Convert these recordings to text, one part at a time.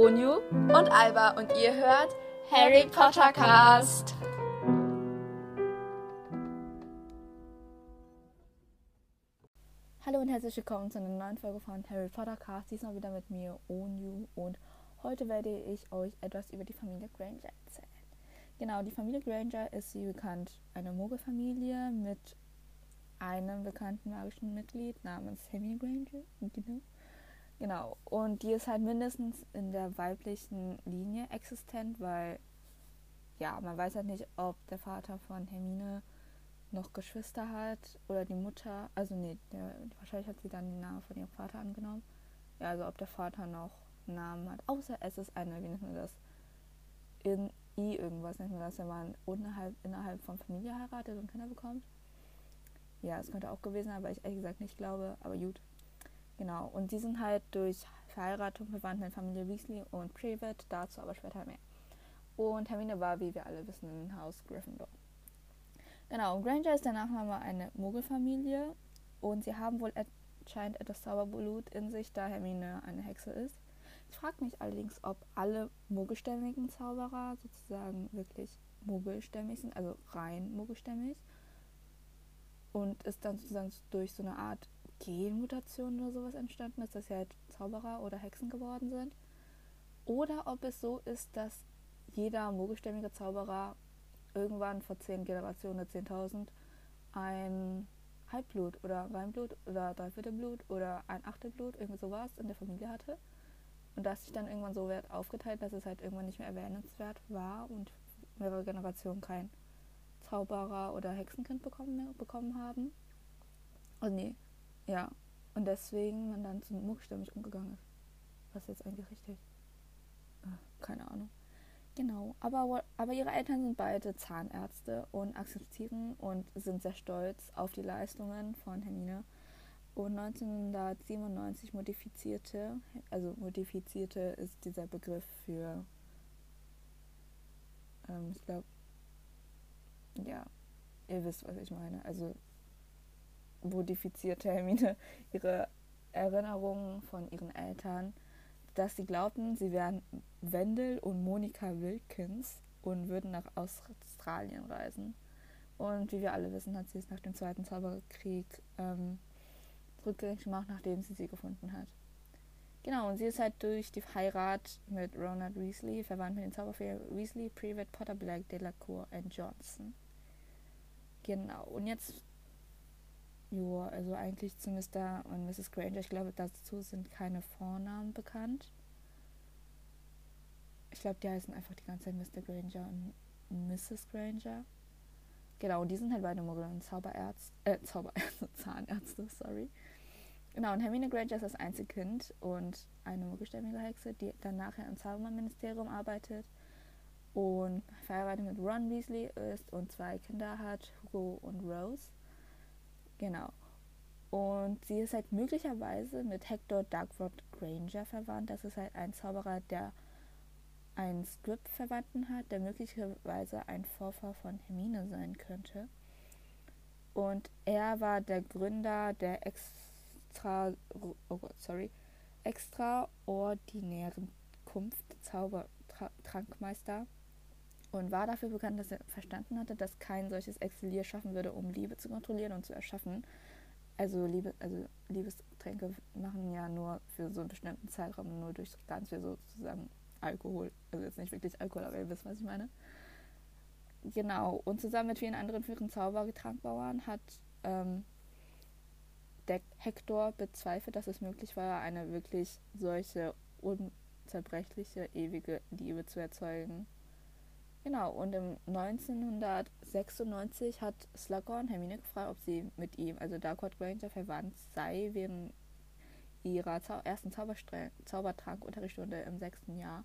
Onyu und Alba und ihr hört Harry Potter Cast. Hallo und herzlich willkommen zu einer neuen Folge von Harry Potter Cast. Diesmal wieder mit mir, Onyu. Und heute werde ich euch etwas über die Familie Granger erzählen. Genau, die Familie Granger ist wie bekannt eine Mogelfamilie mit einem bekannten magischen Mitglied namens Hermine Granger. Genau. Genau. Und die ist halt mindestens in der weiblichen Linie existent, weil ja, man weiß halt nicht, ob der Vater von Hermine noch Geschwister hat oder die Mutter. Also nee, der, wahrscheinlich hat sie dann den Namen von ihrem Vater angenommen. Ja, also ob der Vater noch Namen hat. Außer es ist eine, wie nennt man das? In I irgendwas nennt man das, wenn man innerhalb, innerhalb von Familie heiratet und Kinder bekommt. Ja, es könnte auch gewesen sein, aber ich ehrlich gesagt nicht glaube. Aber gut. Genau. Und die sind halt durch Verheiratung verwandt mit Familie Weasley und Privet, dazu aber später mehr. Und Hermine war, wie wir alle wissen, im Haus Gryffindor. Genau, Granger ist der Nachname einer Muggelfamilie und sie haben wohl anscheinend etwas Zauberblut in sich, da Hermine eine Hexe ist. Ich frage mich allerdings, ob alle muggelstämmigen Zauberer sozusagen wirklich muggelstämmig sind, also rein muggelstämmig. Und ist dann sozusagen durch so eine Art Genmutation oder sowas entstanden ist, dass sie halt Zauberer oder Hexen geworden sind. Oder ob es so ist, dass jeder mogelstämmige Zauberer irgendwann vor zehn Generationen oder 10.000 ein Halbblut oder Reinblut oder Dreiviertelblut oder ein Achtelblut, irgendwie sowas in der Familie hatte. Und das sich dann irgendwann so wert aufgeteilt, dass es halt irgendwann nicht mehr erwähnenswert war und mehrere Generationen kein Zauberer oder Hexenkind bekommen, bekommen haben. Also nee, ja. Und deswegen man dann zum Muckstämmig umgegangen ist. Was ist jetzt eigentlich richtig? Ach, keine Ahnung. Genau, aber, aber ihre Eltern sind beide Zahnärzte und akzeptieren und sind sehr stolz auf die Leistungen von Hermine. Und 1997 modifizierte, also modifizierte ist dieser Begriff für, ähm, ich glaube, ja, ihr wisst, was ich meine. Also modifizierte Hermine ihre Erinnerungen von ihren Eltern dass sie glaubten, sie wären Wendell und Monika Wilkins und würden nach Australien reisen. Und wie wir alle wissen, hat sie es nach dem Zweiten Zauberkrieg ähm, rückgängig gemacht, nachdem sie sie gefunden hat. Genau, und sie ist halt durch die Heirat mit Ronald Weasley verwandt mit den Zauberfee Weasley, Privet, Potter, Black, Delacour und Johnson. Genau, und jetzt ja, also eigentlich zu Mr. und Mrs. Granger. Ich glaube, dazu sind keine Vornamen bekannt. Ich glaube, die heißen einfach die ganze Zeit Mr. Granger und Mrs. Granger. Genau, und die sind halt beide Muggel und Zauberärzte, äh, Zauberärzte, Zahnärzte, sorry. Genau, und Hermine Granger ist das Einzelkind und eine muggelstämmige Hexe, die dann nachher im Zauberministerium arbeitet und verheiratet mit Ron Weasley ist und zwei Kinder hat, Hugo und Rose. Genau. Und sie ist halt möglicherweise mit Hector Darkwood Granger verwandt. Das ist halt ein Zauberer, der einen Script-Verwandten hat, der möglicherweise ein Vorfahr von Hermine sein könnte. Und er war der Gründer der extra, oh Gott, sorry, extraordinären Kunft Zaubertrankmeister und war dafür bekannt, dass er verstanden hatte, dass kein solches Exilier schaffen würde, um Liebe zu kontrollieren und zu erschaffen. Also, Liebe, also Liebestränke machen ja nur für so einen bestimmten Zeitraum nur durch ganz viel sozusagen Alkohol. Also jetzt nicht wirklich Alkohol, aber ihr wisst, was ich meine. Genau. Und zusammen mit vielen anderen führenden Zaubergetrankbauern hat ähm, der Hector bezweifelt, dass es möglich war, eine wirklich solche unzerbrechliche, ewige Liebe zu erzeugen. Genau, und im 1996 hat Slughorn Hermine gefragt, ob sie mit ihm, also Darkwood Granger, verwandt sei während ihrer Zau ersten Zaubertrankunterrichtsstunde im sechsten Jahr.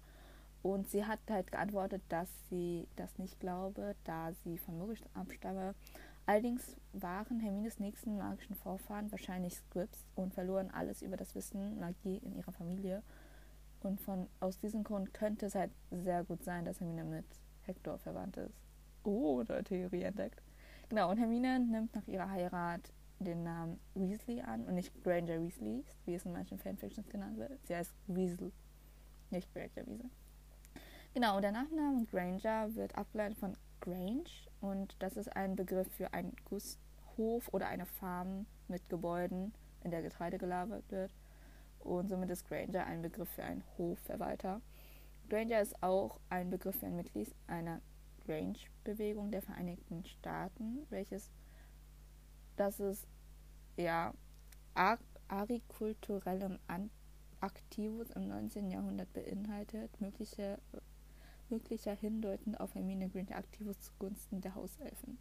Und sie hat halt geantwortet, dass sie das nicht glaube, da sie von Muggeln abstamme. Allerdings waren Hermines nächsten magischen Vorfahren wahrscheinlich Scripps und verloren alles über das Wissen Magie in ihrer Familie. Und von, aus diesem Grund könnte es halt sehr gut sein, dass Hermine mit Hector verwandt ist. Oh, oder Theorie entdeckt. Genau, und Hermine nimmt nach ihrer Heirat den Namen Weasley an und nicht Granger Weasley, wie es in manchen Fanfictions genannt wird. Sie heißt Weasel. Nicht Granger, gesagt. Genau, und der Nachname Granger wird abgeleitet von Grange und das ist ein Begriff für einen Gusshof oder eine Farm mit Gebäuden, in der Getreide gelagert wird. Und somit ist Granger ein Begriff für einen Hofverwalter. Granger ist auch ein Begriff für ein Mitglied einer Grange-Bewegung der Vereinigten Staaten, welches das ist ja agrikulturellem Aktivus im 19. Jahrhundert beinhaltet, mögliche, möglicher hindeutend auf Hermine Granger Aktivus zugunsten der Hauselfen.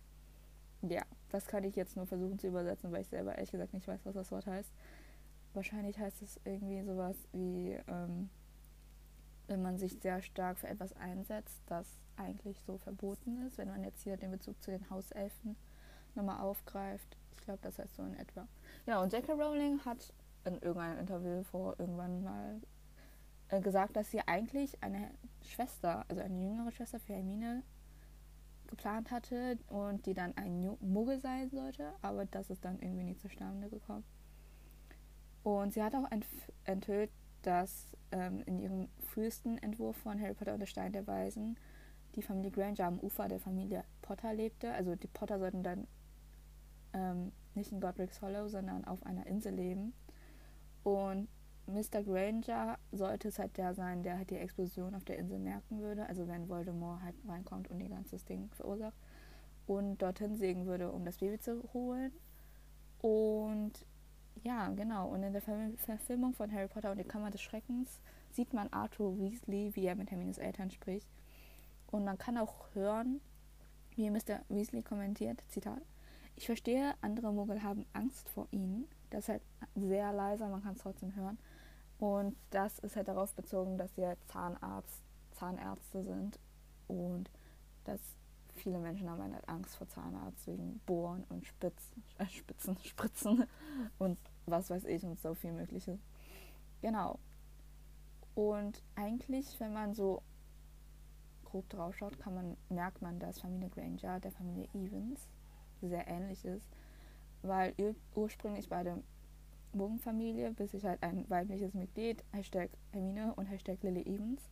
Ja, das kann ich jetzt nur versuchen zu übersetzen, weil ich selber ehrlich gesagt nicht weiß, was das Wort heißt. Wahrscheinlich heißt es irgendwie sowas wie ähm, wenn man sich sehr stark für etwas einsetzt, das eigentlich so verboten ist, wenn man jetzt hier den Bezug zu den Hauselfen nochmal aufgreift. Ich glaube, das heißt so in etwa. Ja, und J.K. Rowling hat in irgendeinem Interview vor irgendwann mal äh, gesagt, dass sie eigentlich eine Schwester, also eine jüngere Schwester für Hermine geplant hatte und die dann ein Muggel sein sollte, aber das ist dann irgendwie nicht zustande gekommen. Und sie hat auch enthüllt, dass ähm, in ihrem frühesten Entwurf von Harry Potter und der Stein der Weisen die Familie Granger am Ufer der Familie Potter lebte. Also die Potter sollten dann ähm, nicht in Godric's Hollow, sondern auf einer Insel leben. Und Mr. Granger sollte es halt der sein, der halt die Explosion auf der Insel merken würde. Also wenn Voldemort halt reinkommt und die ganzes Ding verursacht. Und dorthin sägen würde, um das Baby zu holen. Und ja, genau. Und in der Verfilmung von Harry Potter und die Kammer des Schreckens sieht man Arthur Weasley, wie er mit Hermines Eltern spricht. Und man kann auch hören, wie Mr. Weasley kommentiert, Zitat, ich verstehe, andere Muggel haben Angst vor ihnen. Das ist halt sehr leise, man kann es trotzdem hören. Und das ist halt darauf bezogen, dass sie halt Zahnarzt, Zahnärzte sind und dass viele Menschen haben halt Angst vor Zahnarzt wegen Bohren und Spitzen, äh, Spitzen, Spritzen und was weiß ich und so viel Mögliche. Genau. Und eigentlich, wenn man so grob drauf schaut, kann man, merkt man, dass Familie Granger der Familie Evans sehr ähnlich ist, weil ursprünglich bei der Bogenfamilie, bis sich halt ein weibliches Mitglied, Hashtag Hermine und Hashtag Lily Evans,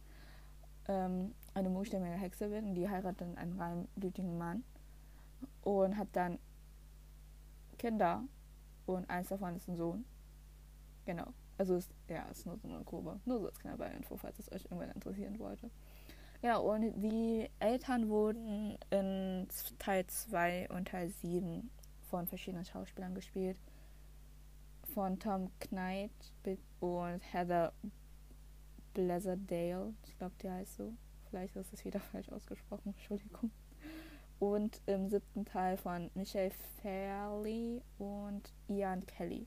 ähm, eine mutstämmige Hexe wird und die heiratet dann einen reinblütigen Mann und hat dann Kinder und eins davon ist ein Sohn. Genau. Also ist, ja, ist nur so eine Kurve. Nur so als kleine Info, falls es euch irgendwann interessieren wollte. Ja, und die Eltern wurden in Teil 2 und Teil 7 von verschiedenen Schauspielern gespielt. Von Tom Knight und Heather Blazerdale. Ich glaube, die heißt so. Vielleicht ist es wieder falsch ausgesprochen. Entschuldigung. Und im siebten Teil von Michelle Fairley und Ian Kelly.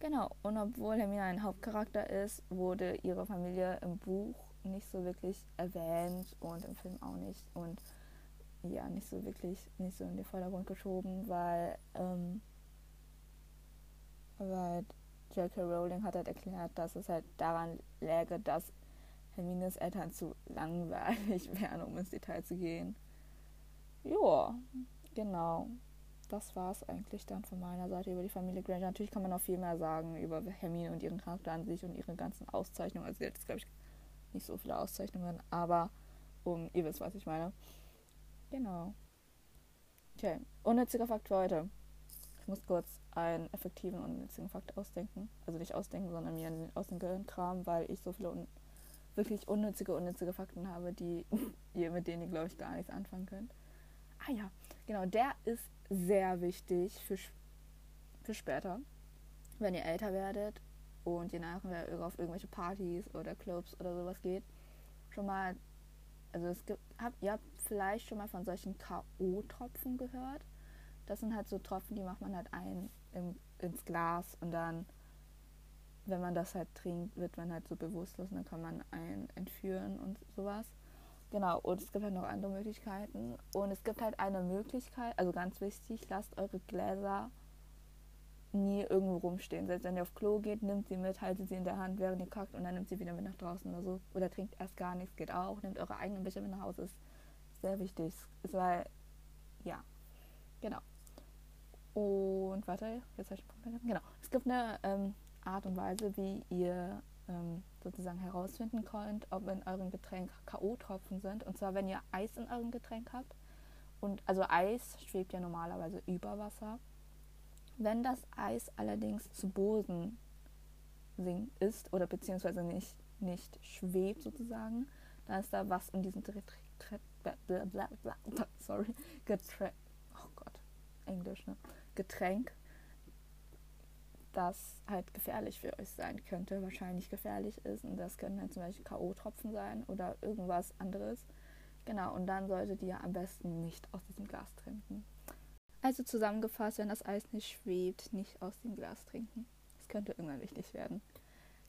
Genau, und obwohl Hermine ein Hauptcharakter ist, wurde ihre Familie im Buch nicht so wirklich erwähnt und im Film auch nicht. Und ja, nicht so wirklich, nicht so in den Vordergrund geschoben, weil, ähm, weil J.K. Rowling hat halt erklärt, dass es halt daran läge, dass Hermines Eltern zu langweilig wären, um ins Detail zu gehen. Ja, genau. Das war es eigentlich dann von meiner Seite über die Familie Granger. Natürlich kann man noch viel mehr sagen über Hermine und ihren Charakter an sich und ihre ganzen Auszeichnungen. Also jetzt glaube ich nicht so viele Auszeichnungen, aber um, ihr wisst, was ich meine. Genau. Okay, unnütziger Fakt für heute. Ich muss kurz einen effektiven unnützigen Fakt ausdenken. Also nicht ausdenken, sondern mir aus dem Gehirn kramen, weil ich so viele un wirklich unnützige, unnützige Fakten habe, die ihr mit denen glaube ich, gar nichts anfangen könnt. Ah ja, genau, der ist sehr wichtig für, für später, wenn ihr älter werdet und je nachdem auf irgendwelche Partys oder Clubs oder sowas geht. Schon mal, also es gibt, habt, ihr habt vielleicht schon mal von solchen K.O.-Tropfen gehört. Das sind halt so Tropfen, die macht man halt ein im, ins Glas und dann, wenn man das halt trinkt, wird man halt so bewusstlos und dann kann man einen entführen und sowas. Genau, und es gibt halt noch andere Möglichkeiten. Und es gibt halt eine Möglichkeit, also ganz wichtig, lasst eure Gläser nie irgendwo rumstehen. Selbst wenn ihr auf Klo geht, nimmt sie mit, haltet sie in der Hand, während ihr kackt und dann nimmt sie wieder mit nach draußen oder so. Oder trinkt erst gar nichts, geht auch. Nehmt eure eigenen Becher mit nach Hause, ist sehr wichtig. Ist weil, ja, genau. Und warte, jetzt habe ich einen Punkt. Genau. Es gibt eine ähm, Art und Weise, wie ihr ähm, sozusagen herausfinden könnt, ob in eurem Getränk K.O.-Tropfen sind. Und zwar, wenn ihr Eis in eurem Getränk habt. Und also Eis schwebt ja normalerweise über Wasser. Wenn das Eis allerdings zu Boden sinkt, ist oder beziehungsweise nicht, nicht schwebt sozusagen, dann ist da was in diesem sorry, Getränk, oh Gott, Englisch, ne? Getränk, das halt gefährlich für euch sein könnte, wahrscheinlich gefährlich ist. Und das können dann zum Beispiel K.O.-Tropfen sein oder irgendwas anderes. Genau, und dann solltet ihr am besten nicht aus diesem Glas trinken. Also zusammengefasst, wenn das Eis nicht schwebt, nicht aus dem Glas trinken. Das könnte irgendwann wichtig werden.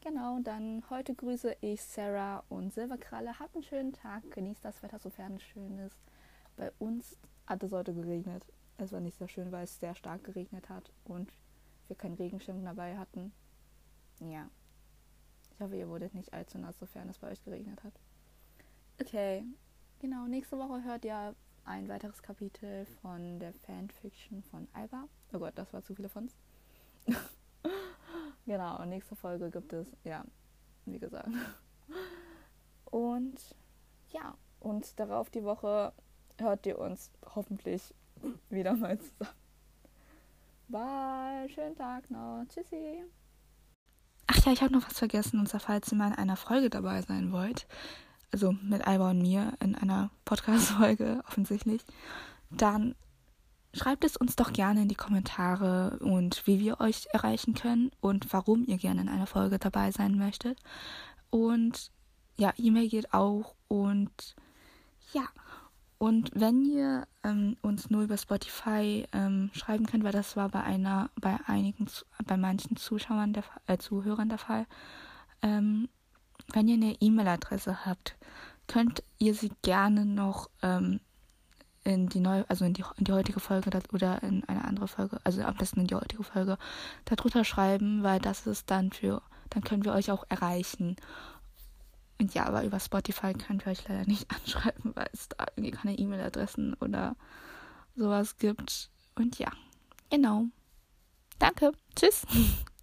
Genau, dann heute grüße ich Sarah und Silberkralle. Habt einen schönen Tag, genießt das Wetter, sofern es schön ist. Bei uns hat es heute geregnet. Es war nicht sehr schön, weil es sehr stark geregnet hat und wir keinen Regenschirm dabei hatten. Ja. Ich hoffe, ihr wurdet nicht allzu nass, sofern es bei euch geregnet hat. Okay, genau. Nächste Woche hört ihr ein weiteres Kapitel von der Fanfiction von Alba. Oh Gott, das war zu viele Fons. genau, nächste Folge gibt es, ja, wie gesagt. Und ja, und darauf die Woche hört ihr uns hoffentlich wieder mal zusammen. Bye, schönen Tag noch. Tschüssi. Ach ja, ich habe noch was vergessen. Und zwar, falls ihr mal in einer Folge dabei sein wollt, also mit Alba und mir in einer Podcast-Folge offensichtlich, dann schreibt es uns doch gerne in die Kommentare und wie wir euch erreichen können und warum ihr gerne in einer Folge dabei sein möchtet. Und ja, E-Mail geht auch und ja. Und wenn ihr ähm, uns nur über Spotify ähm, schreiben könnt, weil das war bei einer, bei einigen, bei manchen Zuschauern der äh, Zuhörern der Fall, ähm, wenn ihr eine E-Mail-Adresse habt, könnt ihr sie gerne noch ähm, in die neue, also in die, in die heutige Folge oder in eine andere Folge, also am besten in die heutige Folge, darunter schreiben, weil das ist dann für, dann können wir euch auch erreichen. Und ja, aber über Spotify könnt ihr euch leider nicht anschreiben, weil es da irgendwie keine E-Mail-Adressen oder sowas gibt. Und ja, genau. Danke. Tschüss.